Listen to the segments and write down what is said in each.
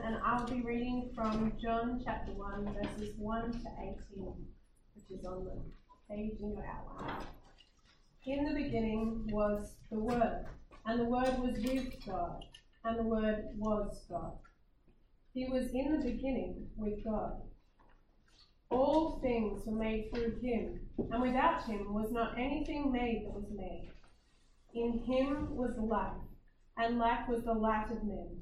and I'll be reading from John chapter 1, verses 1 to 18, which is on the page in your outline. In the beginning was the Word, and the Word was with God, and the Word was God. He was in the beginning with God. All things were made through him, and without him was not anything made that was made. In him was life, and life was the light of men.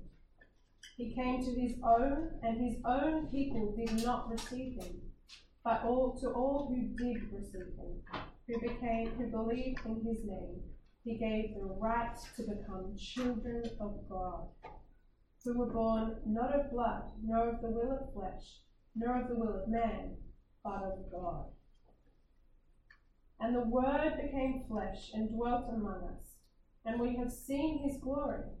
He came to his own, and his own people did not receive him. But all to all who did receive him, who became who believed in his name, he gave the right to become children of God, who were born not of blood, nor of the will of flesh, nor of the will of man, but of God. And the Word became flesh and dwelt among us, and we have seen his glory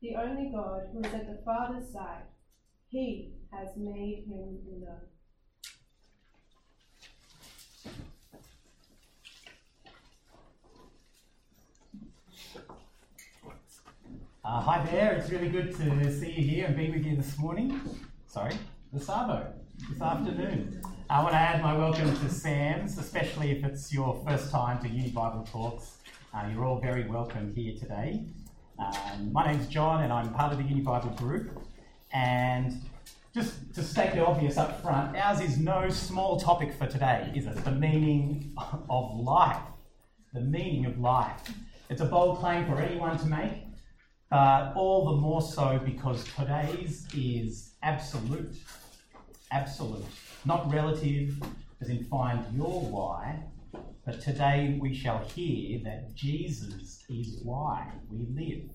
the only God who is at the Father's side. He has made him known. Uh, hi there, it's really good to see you here and be with you this morning. Sorry, this Savo, this afternoon. I want to add my welcome to Sam's, especially if it's your first time to Uni Bible Talks. Uh, you're all very welcome here today. Um, my name's John, and I'm part of the Uni Bible group. And just to state the obvious up front, ours is no small topic for today, is it? The meaning of life. The meaning of life. It's a bold claim for anyone to make, but all the more so because today's is absolute. Absolute. Not relative, as in find your why, but today we shall hear that Jesus is why we live.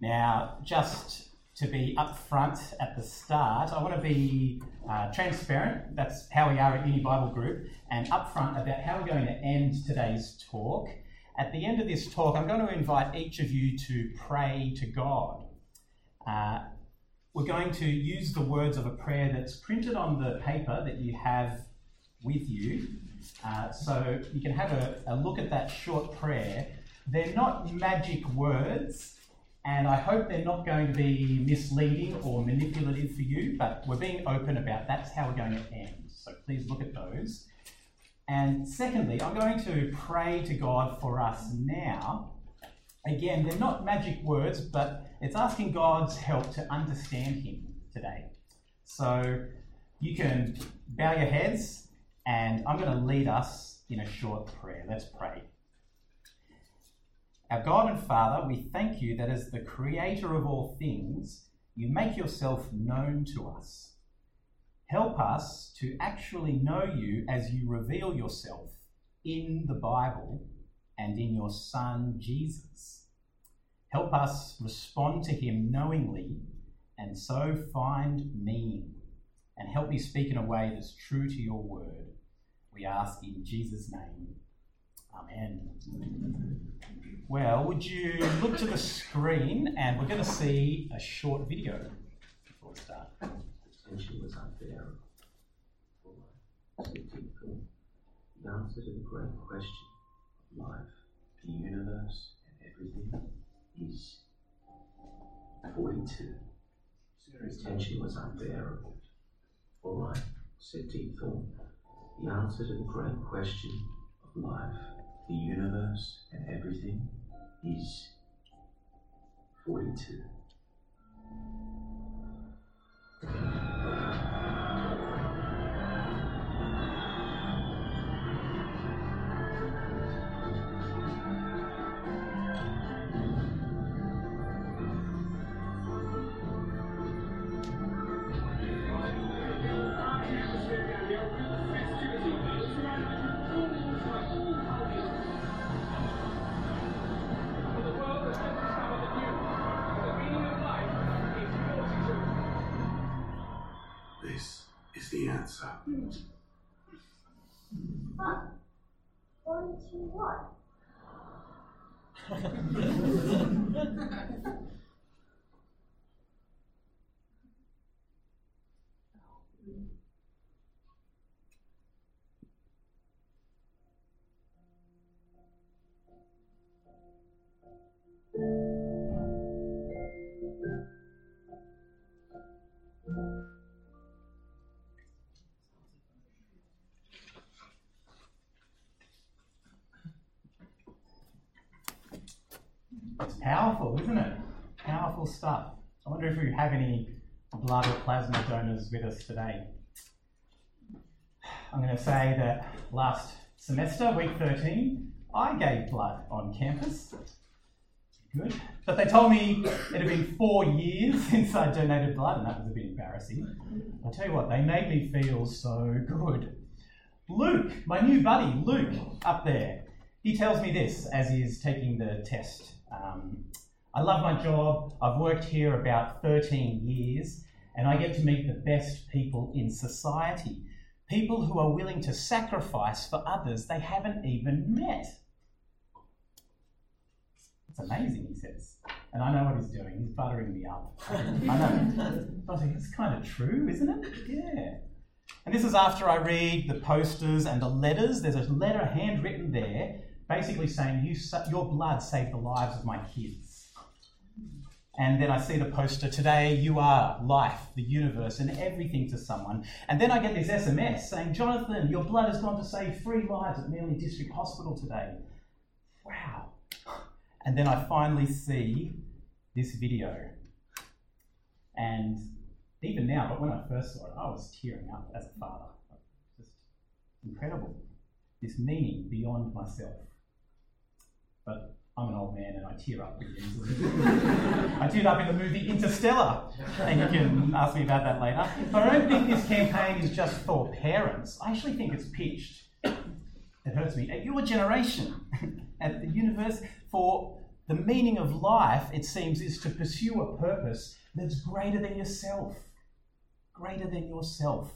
Now, just to be upfront at the start, I want to be uh, transparent. That's how we are at Uni Bible Group, and upfront about how we're going to end today's talk. At the end of this talk, I'm going to invite each of you to pray to God. Uh, we're going to use the words of a prayer that's printed on the paper that you have with you. Uh, so you can have a, a look at that short prayer. They're not magic words, and I hope they're not going to be misleading or manipulative for you, but we're being open about that's how we're going to end. So please look at those. And secondly, I'm going to pray to God for us now. Again, they're not magic words, but it's asking God's help to understand Him today. So you can bow your heads and I'm going to lead us in a short prayer. Let's pray. Our God and Father, we thank you that as the creator of all things, you make yourself known to us. Help us to actually know you as you reveal yourself in the Bible and in your Son, Jesus. Help us respond to him knowingly and so find meaning. And help me speak in a way that's true to your word. We ask in Jesus' name. Amen. Well, would you look to the screen and we're going to see a short video before we start. And was up. The answer to the great question of life, the universe, and everything is 42. Attention was unbearable. All right, said Deep Thought. The answer to the great question of life, the universe, and everything is 42. Is the answer. Stuff. I wonder if we have any blood or plasma donors with us today. I'm going to say that last semester, week 13, I gave blood on campus. Good. But they told me it had been four years since I donated blood, and that was a bit embarrassing. I'll tell you what, they made me feel so good. Luke, my new buddy, Luke, up there, he tells me this as he's taking the test. Um, I love my job. I've worked here about 13 years, and I get to meet the best people in society. People who are willing to sacrifice for others they haven't even met. It's amazing, he says. And I know what he's doing. He's buttering me up. I know. But think it's kind of true, isn't it? Yeah. And this is after I read the posters and the letters. There's a letter handwritten there basically saying, you, Your blood saved the lives of my kids. And then I see the poster, Today you are life, the universe, and everything to someone. And then I get this SMS saying, Jonathan, your blood has gone to save three lives at Manly District Hospital today. Wow. And then I finally see this video. And even now, but when I first saw it, I was tearing up as a father. Just incredible. This meaning beyond myself. But I'm an old man and I tear up. I teared up in the movie Interstellar, and you can ask me about that later. But I don't think this campaign is just for parents. I actually think it's pitched, it hurts me, at your generation, at the universe. For the meaning of life, it seems, is to pursue a purpose that's greater than yourself. Greater than yourself.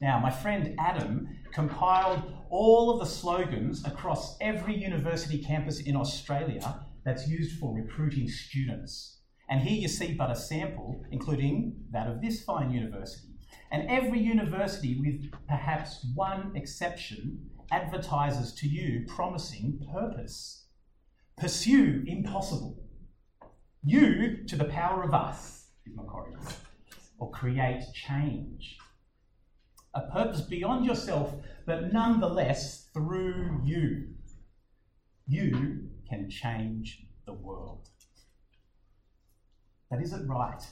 Now, my friend Adam compiled all of the slogans across every university campus in Australia that's used for recruiting students. And here you see but a sample, including that of this fine university. And every university, with perhaps one exception, advertises to you promising purpose. Pursue impossible. You to the power of us, or create change a purpose beyond yourself, but nonetheless through you. You can change the world. But is it right?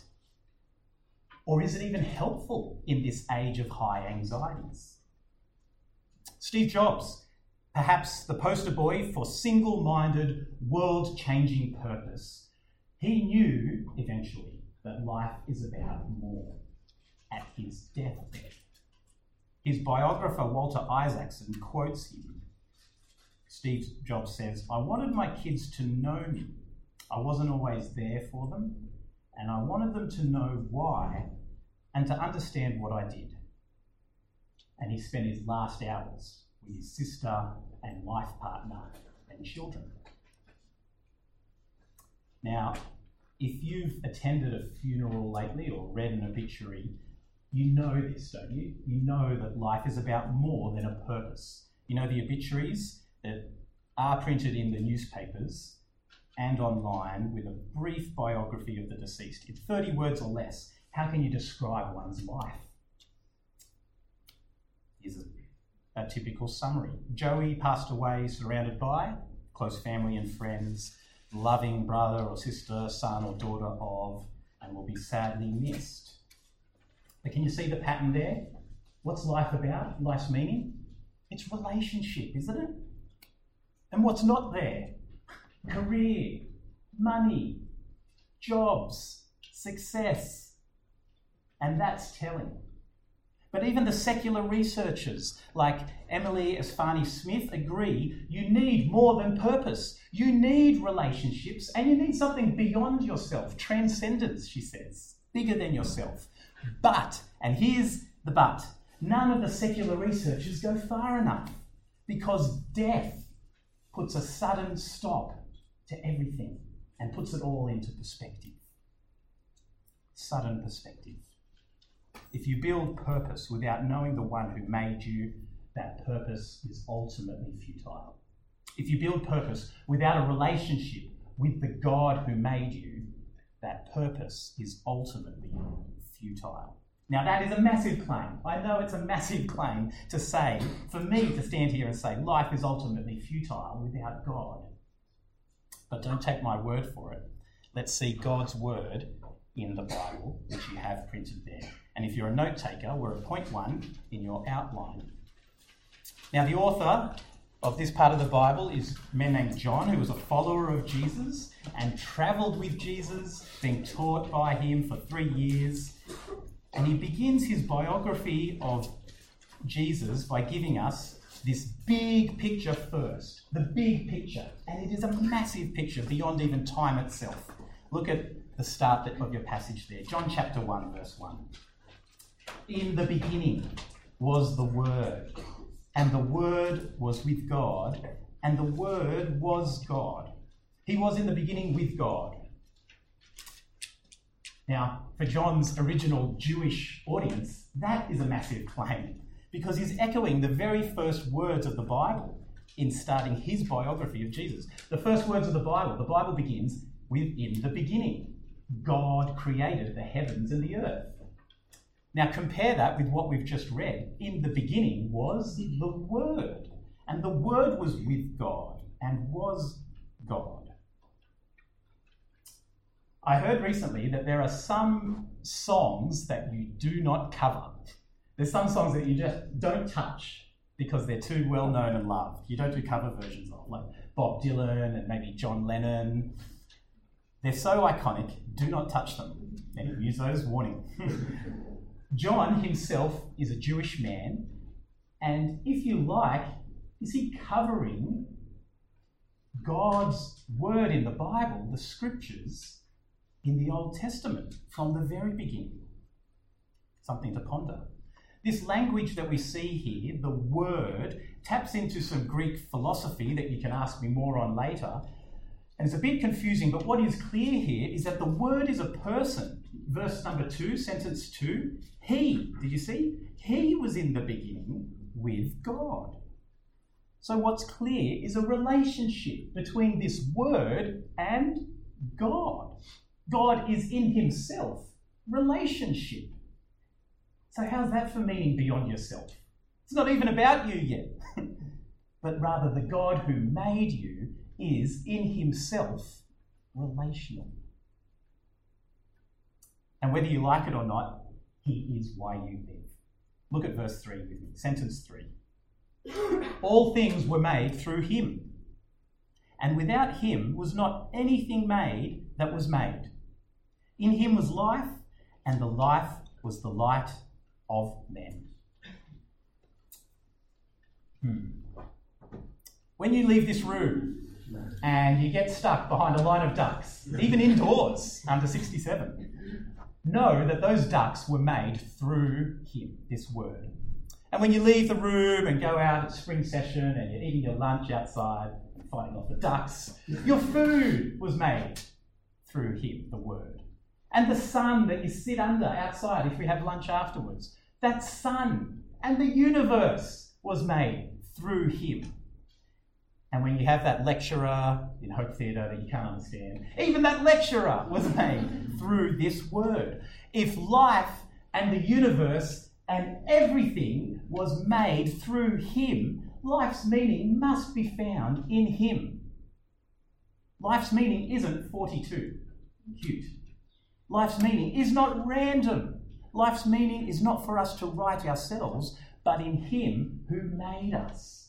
Or is it even helpful in this age of high anxieties? Steve Jobs, perhaps the poster boy for single minded, world changing purpose, he knew eventually that life is about more at his deathbed. His biographer, Walter Isaacson, quotes him. Steve Jobs says, I wanted my kids to know me. I wasn't always there for them, and I wanted them to know why and to understand what I did. And he spent his last hours with his sister and life partner and children. Now, if you've attended a funeral lately or read an obituary, you know this, don't you? You know that life is about more than a purpose. You know the obituaries that are printed in the newspapers and online with a brief biography of the deceased. In 30 words or less, how can you describe one's life? Here's a, a typical summary Joey passed away surrounded by close family and friends, loving brother or sister, son or daughter of, and will be sadly missed. But can you see the pattern there? What's life about? Life's meaning? It's relationship, isn't it? And what's not there? Career, money, jobs, success. And that's telling. But even the secular researchers like Emily Esfahani Smith agree you need more than purpose. You need relationships and you need something beyond yourself, transcendence, she says, bigger than yourself But, and here's the but, none of the secular researchers go far enough because death puts a sudden stop to everything and puts it all into perspective. Sudden perspective. If you build purpose without knowing the one who made you, that purpose is ultimately futile. If you build purpose without a relationship with the God who made you, that purpose is ultimately futile. Now, that is a massive claim. I know it's a massive claim to say, for me to stand here and say life is ultimately futile without God. But don't take my word for it. Let's see God's word in the Bible, which you have printed there. And if you're a note taker, we're at point one in your outline. Now, the author of this part of the Bible is a man named John, who was a follower of Jesus and travelled with Jesus, being taught by him for three years. And he begins his biography of Jesus by giving us this big picture first. The big picture. And it is a massive picture beyond even time itself. Look at the start of your passage there. John chapter 1, verse 1. In the beginning was the Word, and the Word was with God, and the Word was God. He was in the beginning with God. Now, for John's original Jewish audience, that is a massive claim because he's echoing the very first words of the Bible in starting his biography of Jesus. The first words of the Bible, the Bible begins with in the beginning. God created the heavens and the earth. Now compare that with what we've just read. In the beginning was the Word, and the Word was with God and was God. I heard recently that there are some songs that you do not cover. There's some songs that you just don't touch because they're too well known and loved. You don't do cover versions of, like Bob Dylan and maybe John Lennon. They're so iconic, do not touch them. Use those warning. John himself is a Jewish man, and if you like, is he covering God's word in the Bible, the scriptures, in the Old Testament from the very beginning. Something to ponder. This language that we see here, the word, taps into some Greek philosophy that you can ask me more on later. And it's a bit confusing, but what is clear here is that the word is a person. Verse number two, sentence two, he, did you see? He was in the beginning with God. So, what's clear is a relationship between this word and God. God is in himself relationship. So, how's that for meaning beyond yourself? It's not even about you yet, but rather the God who made you is in himself relational. And whether you like it or not, he is why you live. Look at verse 3 with me, sentence 3. All things were made through him, and without him was not anything made that was made. In him was life, and the life was the light of men. Hmm. When you leave this room and you get stuck behind a line of ducks, even indoors under 67, know that those ducks were made through him, this word. And when you leave the room and go out at spring session and you're eating your lunch outside fighting off the ducks, your food was made through him, the word and the sun that you sit under outside if we have lunch afterwards. That sun and the universe was made through him. And when you have that lecturer in Hope Theatre that you can't understand, even that lecturer was made through this word. If life and the universe and everything was made through him, life's meaning must be found in him. Life's meaning isn't 42. Cute. Life's meaning is not random. Life's meaning is not for us to write ourselves, but in Him who made us.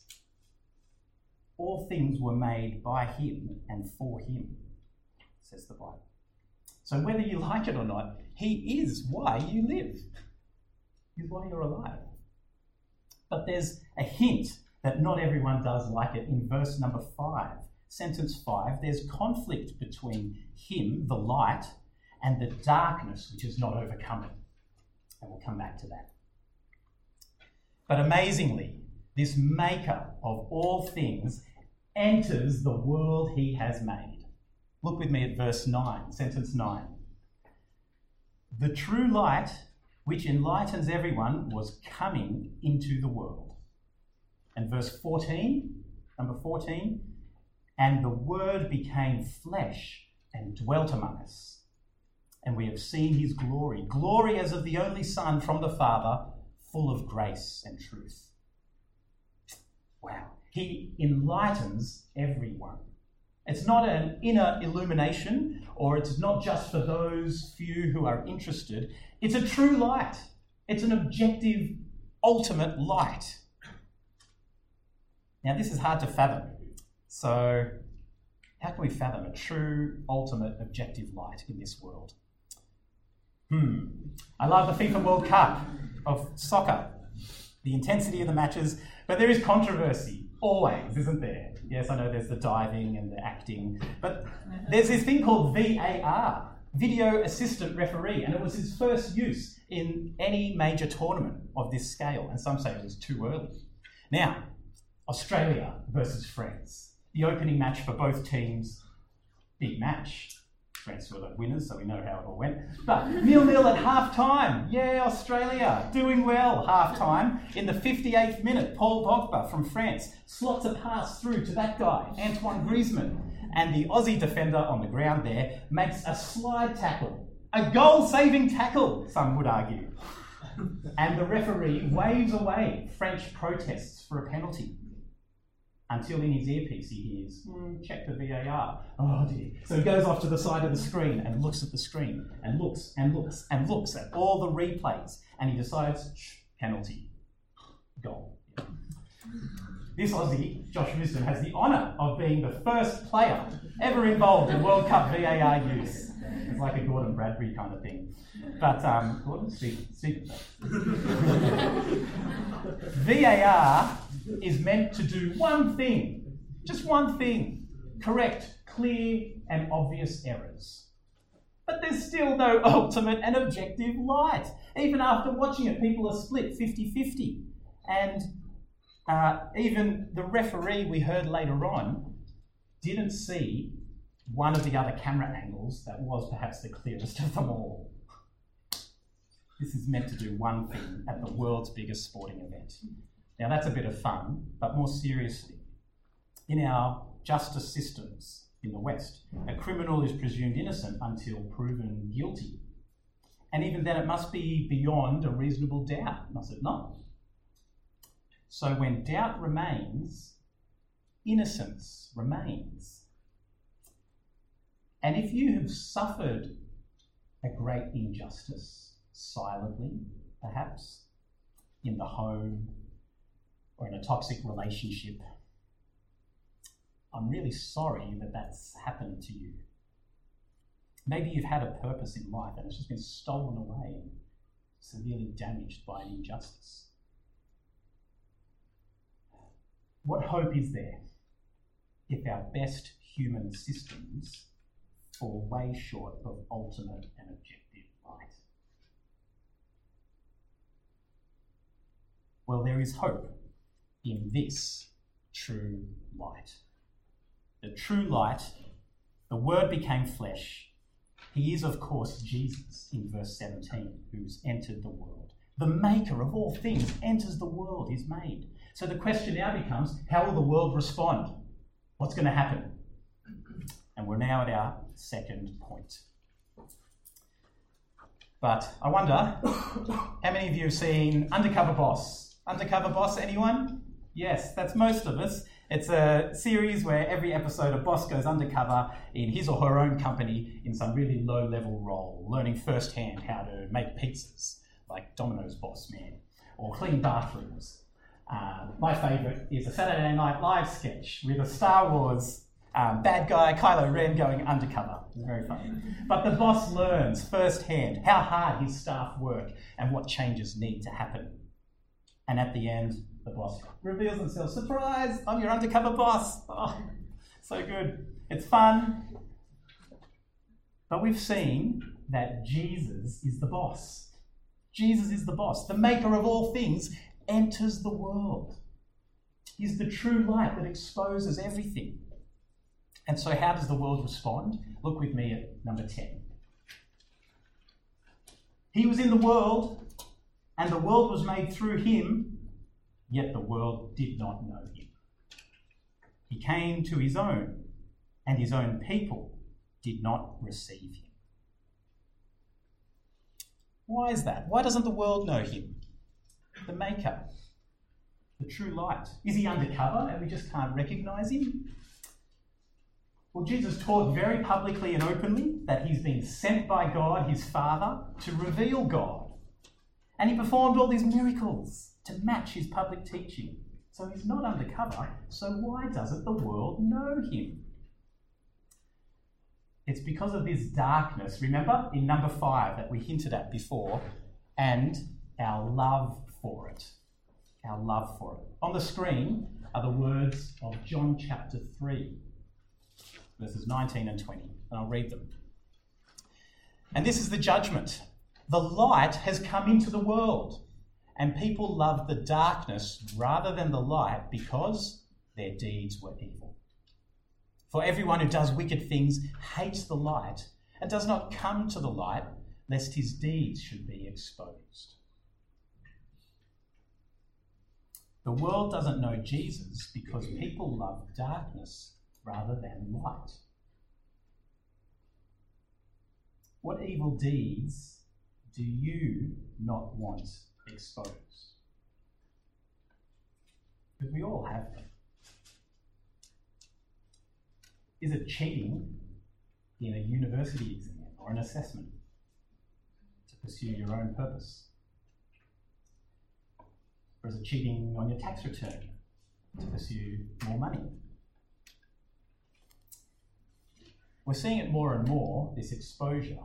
All things were made by Him and for Him, says the Bible. So whether you like it or not, He is why you live. He's why you're alive. But there's a hint that not everyone does like it in verse number five. Sentence five, there's conflict between Him, the light, and the darkness which is not overcome it. And we'll come back to that. But amazingly, this maker of all things enters the world he has made. Look with me at verse 9, sentence 9. The true light, which enlightens everyone, was coming into the world. And verse 14, number 14, and the Word became flesh and dwelt among us. And we have seen his glory, glory as of the only Son from the Father, full of grace and truth. Wow. He enlightens everyone. It's not an inner illumination, or it's not just for those few who are interested. It's a true light, it's an objective, ultimate light. Now, this is hard to fathom. So, how can we fathom a true, ultimate, objective light in this world? Hmm. I love the FIFA World Cup of soccer, the intensity of the matches, but there is controversy, always, isn't there? Yes, I know there's the diving and the acting, but there's this thing called VAR, Video Assistant Referee, and it was his first use in any major tournament of this scale, and some say it was too early. Now, Australia versus France, the opening match for both teams, big match. France were the winners, so we know how it all went. But nil nil at half time. Yeah, Australia doing well. Half time. In the 58th minute, Paul Pogba from France slots a pass through to that guy, Antoine Griezmann. And the Aussie defender on the ground there makes a slide tackle. A goal saving tackle, some would argue. And the referee waves away French protests for a penalty until in his earpiece he hears, mm, check the VAR. Oh dear. So he goes off to the side of the screen and looks at the screen and looks and looks and looks at all the replays and he decides, penalty, goal. This Aussie, Josh Risdon, has the honour of being the first player ever involved in World Cup VAR use. It's like a Gordon Bradbury kind of thing. But, um, Gordon, speak, speak. VAR is meant to do one thing, just one thing correct clear and obvious errors. But there's still no ultimate and objective light. Even after watching it, people are split 50 50. And uh, even the referee we heard later on didn't see one of the other camera angles that was perhaps the clearest of them all. This is meant to do one thing at the world's biggest sporting event. Now, that's a bit of fun, but more seriously, in our justice systems in the West, a criminal is presumed innocent until proven guilty. And even then, it must be beyond a reasonable doubt, must it not? So, when doubt remains, innocence remains. And if you have suffered a great injustice silently, perhaps in the home or in a toxic relationship, I'm really sorry that that's happened to you. Maybe you've had a purpose in life and it's just been stolen away and severely damaged by an injustice. What hope is there if our best human systems fall way short of ultimate and objective light? Well, there is hope in this true light. The true light, the Word became flesh. He is, of course, Jesus in verse 17, who's entered the world. The maker of all things enters the world, is made. So the question now becomes how will the world respond? What's going to happen? And we're now at our second point. But I wonder, how many of you have seen Undercover Boss? Undercover Boss, anyone? Yes, that's most of us. It's a series where every episode a boss goes undercover in his or her own company in some really low level role, learning firsthand how to make pizzas, like Domino's boss man, or clean bathrooms, uh, my favourite is a Saturday Night Live sketch with a Star Wars um, bad guy, Kylo Ren, going undercover. It's very funny. But the boss learns firsthand how hard his staff work and what changes need to happen. And at the end, the boss reveals himself. Surprise! I'm your undercover boss. Oh, so good. It's fun. But we've seen that Jesus is the boss. Jesus is the boss. The maker of all things enters the world. He's the true light that exposes everything. And so, how does the world respond? Look with me at number 10. He was in the world, and the world was made through him, yet the world did not know him. He came to his own, and his own people did not receive him. Why is that? Why doesn't the world know him? The Maker, the true light. Is he undercover and we just can't recognize him? Well, Jesus taught very publicly and openly that he's been sent by God, his Father, to reveal God. And he performed all these miracles to match his public teaching. So he's not undercover, so why doesn't the world know him? It's because of this darkness, remember, in number five that we hinted at before, and our love for it. Our love for it. On the screen are the words of John chapter 3, verses 19 and 20, and I'll read them. And this is the judgment. The light has come into the world, and people loved the darkness rather than the light because their deeds were evil. For everyone who does wicked things hates the light and does not come to the light, lest his deeds should be exposed. The world doesn't know Jesus because people love darkness rather than light. What evil deeds do you not want exposed? Because we all have them. Is it cheating in a university exam or an assessment to pursue your own purpose? Or is it cheating on your tax return to pursue more money? We're seeing it more and more, this exposure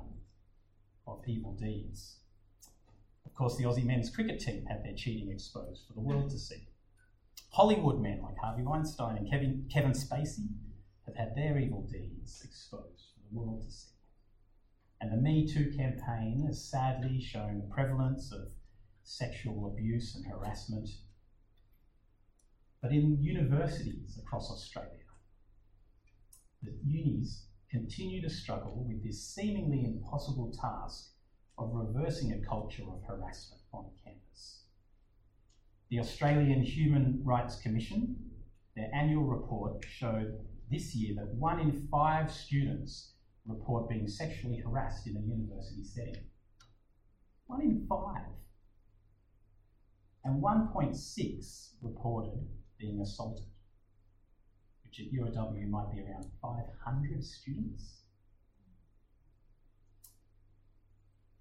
of evil deeds. Of course, the Aussie men's cricket team had their cheating exposed for the world to see. Hollywood men like Harvey Weinstein and Kevin, Kevin Spacey have had their evil deeds exposed for the world to see. And the Me Too campaign has sadly shown the prevalence of sexual abuse and harassment. But in universities across Australia, the unis continue to struggle with this seemingly impossible task of reversing a culture of harassment on campus. The Australian Human Rights Commission, their annual report showed this year that one in five students report being sexually harassed in a university setting. One in five. And 1.6 reported being assaulted, which at UOW might be around 500 students.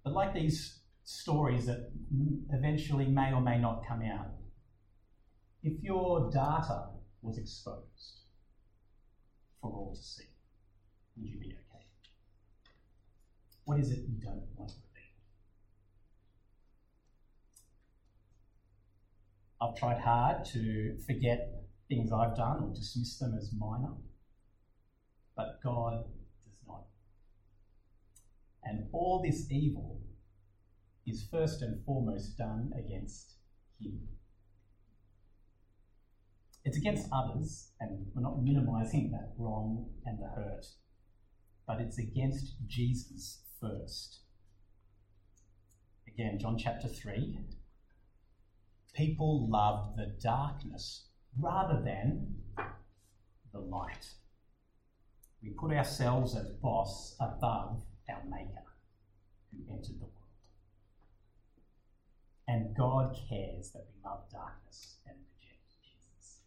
But like these stories that eventually may or may not come out, if your data was exposed, for all to see? Would you be okay? What is it you don't want to be? I've tried hard to forget things I've done or dismiss them as minor, but God. And all this evil is first and foremost done against Him. It's against others, and we're not minimizing that wrong and the hurt, but it's against Jesus first. Again, John chapter 3. People loved the darkness rather than the light. We put ourselves as boss above our Maker who entered the world. And God cares that we love darkness and reject Jesus.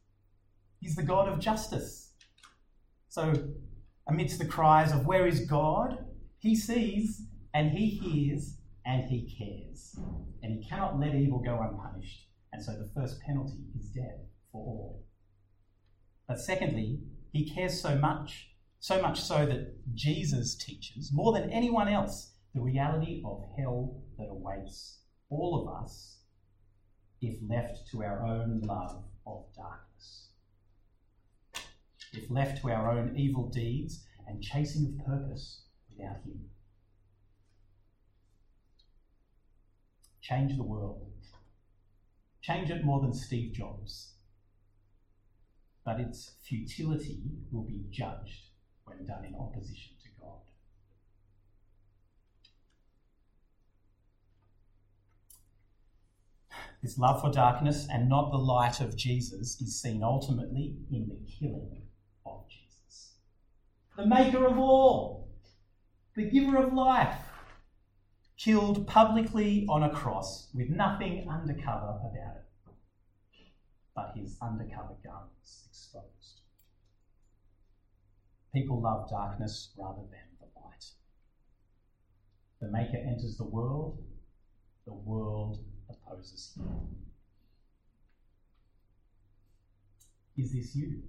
He's the God of justice. So, amidst the cries of, Where is God? He sees and he hears and he cares. And he cannot let evil go unpunished. And so the first penalty is death for all. But secondly, he cares so much, so much so that Jesus teaches, more than anyone else, the reality of hell that awaits all of us if left to our own love of darkness if left to our own evil deeds and chasing of purpose without Him. change the world. Change it more than Steve Jobs. But its futility will be judged when done in opposition to God. This love for darkness and not the light of Jesus is seen ultimately in the killing of Jesus. The maker of all, the giver of life, killed publicly on a cross with nothing undercover about it, but his undercover garments exposed. People love darkness rather than the light. The Maker enters the world, the world opposes him. Is this you?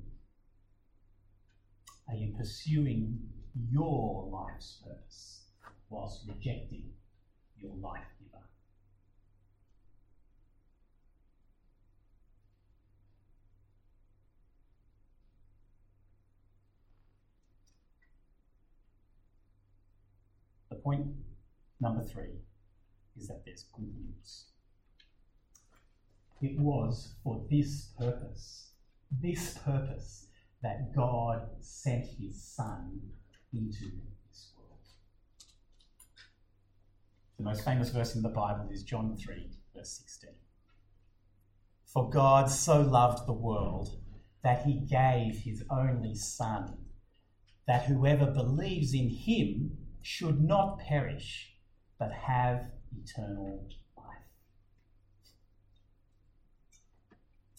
Are you pursuing your life's purpose whilst rejecting your life giver? The point number three is that there's good news. It was for this purpose, this purpose, that God sent his Son into this world. The most famous verse in the Bible is John 3, verse 16. For God so loved the world that he gave his only Son, that whoever believes in him should not perish, but have eternal life.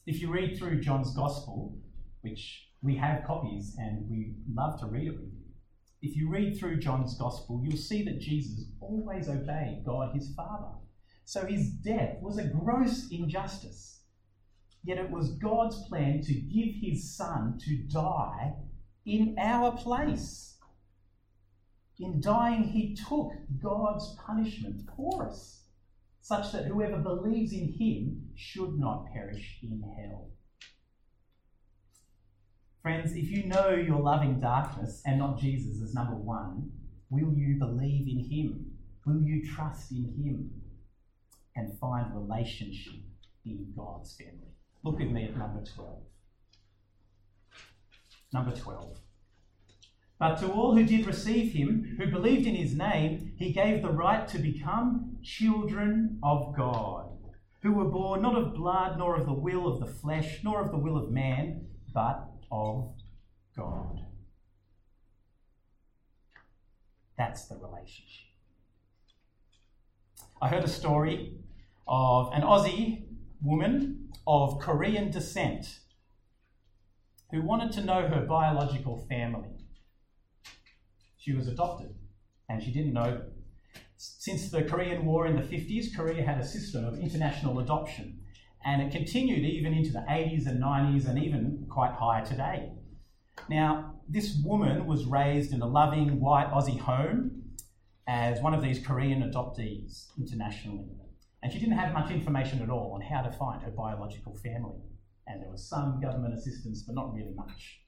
If you read through John's Gospel, which we have copies and we love to read it with you, if you read through John's Gospel, you'll see that Jesus always obeyed God his Father. So his death was a gross injustice. Yet it was God's plan to give his Son to die in our place. In dying, he took God's punishment for us, such that whoever believes in him should not perish in hell. Friends, if you know you're loving darkness and not Jesus as number one, will you believe in him? Will you trust in him and find relationship in God's family? Look with me at number 12. Number 12. But to all who did receive him, who believed in his name, he gave the right to become children of God, who were born not of blood, nor of the will of the flesh, nor of the will of man, but of God. That's the relationship. I heard a story of an Aussie woman of Korean descent who wanted to know her biological family. She was adopted and she didn't know them. Since the Korean War in the 50s, Korea had a system of international adoption and it continued even into the 80s and 90s and even quite high today. Now, this woman was raised in a loving white Aussie home as one of these Korean adoptees internationally. And she didn't have much information at all on how to find her biological family. And there was some government assistance, but not really much.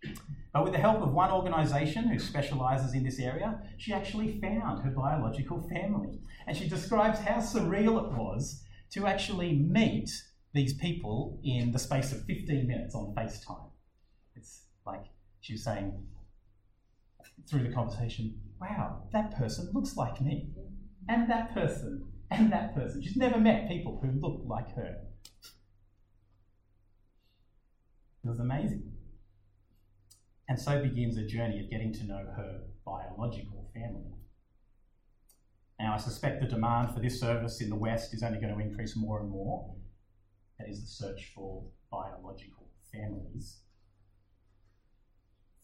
But with the help of one organisation who specialises in this area, she actually found her biological family. And she describes how surreal it was to actually meet these people in the space of 15 minutes on FaceTime. It's like she was saying through the conversation, wow, that person looks like me, and that person, and that person. She's never met people who look like her. It was amazing. And so begins a journey of getting to know her biological family. Now, I suspect the demand for this service in the West is only going to increase more and more. That is the search for biological families.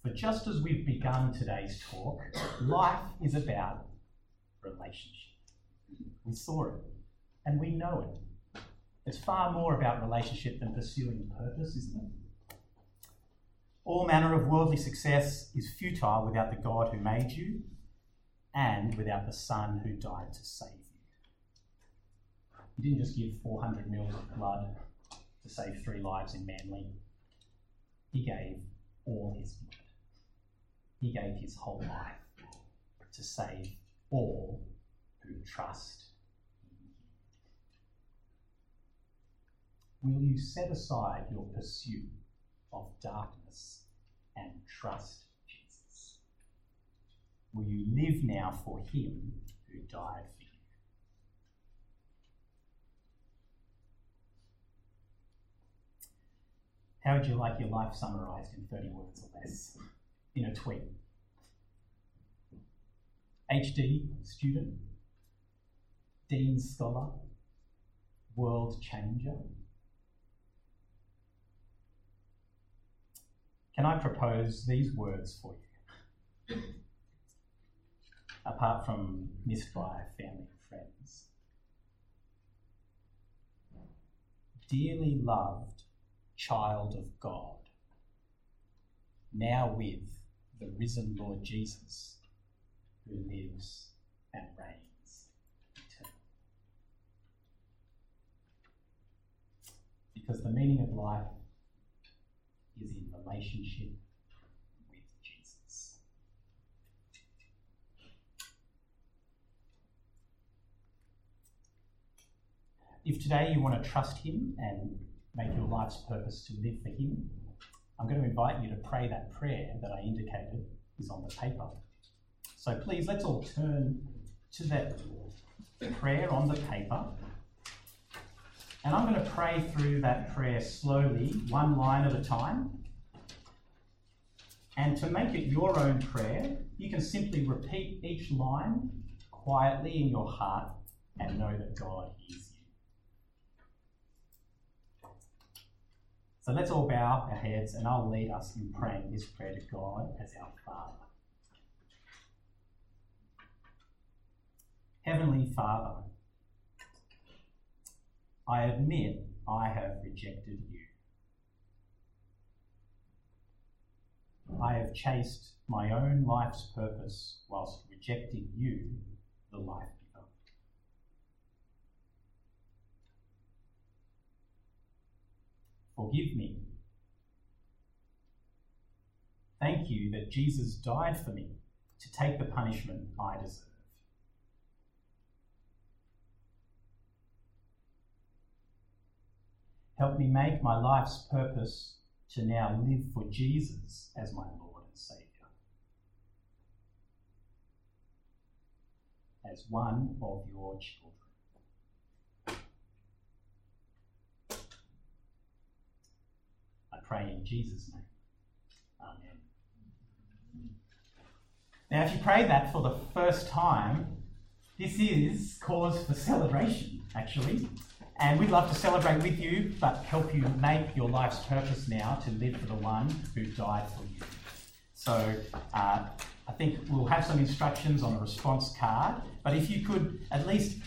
But just as we've begun today's talk, life is about relationship. We saw it and we know it. It's far more about relationship than pursuing purpose, isn't it? All manner of worldly success is futile without the God who made you and without the Son who died to save you. He didn't just give 400 mils of blood to save three lives in Manly, He gave all His blood. He gave His whole life to save all who trust. Will you set aside your pursuit of darkness and trust Jesus? Will you live now for him who died for you? How would you like your life summarized in 30 words or less? In a tweet? HD student, Dean scholar, world changer. Can I propose these words for you? Apart from missed by family and friends. Dearly loved child of God, now with the risen Lord Jesus, who lives and reigns eternally. Because the meaning of life is in relationship with Jesus. If today you want to trust Him and make your life's purpose to live for Him, I'm going to invite you to pray that prayer that I indicated is on the paper. So please, let's all turn to that prayer on the paper. And I'm going to pray through that prayer slowly, one line at a time. And to make it your own prayer, you can simply repeat each line quietly in your heart and know that God hears you. So let's all bow our heads and I'll lead us in praying this prayer to God as our Father. Heavenly Father, I admit I have rejected you. I have chased my own life's purpose whilst rejecting you, the life giver. Forgive me. Thank you that Jesus died for me to take the punishment I deserve. Help me make my life's purpose to now live for Jesus as my Lord and Saviour. As one of your children. I pray in Jesus' name. Amen. Now, if you pray that for the first time, this is cause for celebration, actually. And we'd love to celebrate with you, but help you make your life's purpose now to live for the one who died for you. So uh, I think we'll have some instructions on a response card, but if you could at least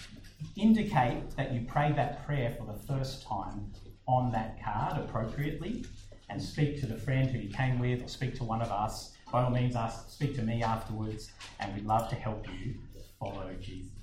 indicate that you prayed that prayer for the first time on that card appropriately and speak to the friend who you came with or speak to one of us, by all means, ask, speak to me afterwards, and we'd love to help you follow Jesus.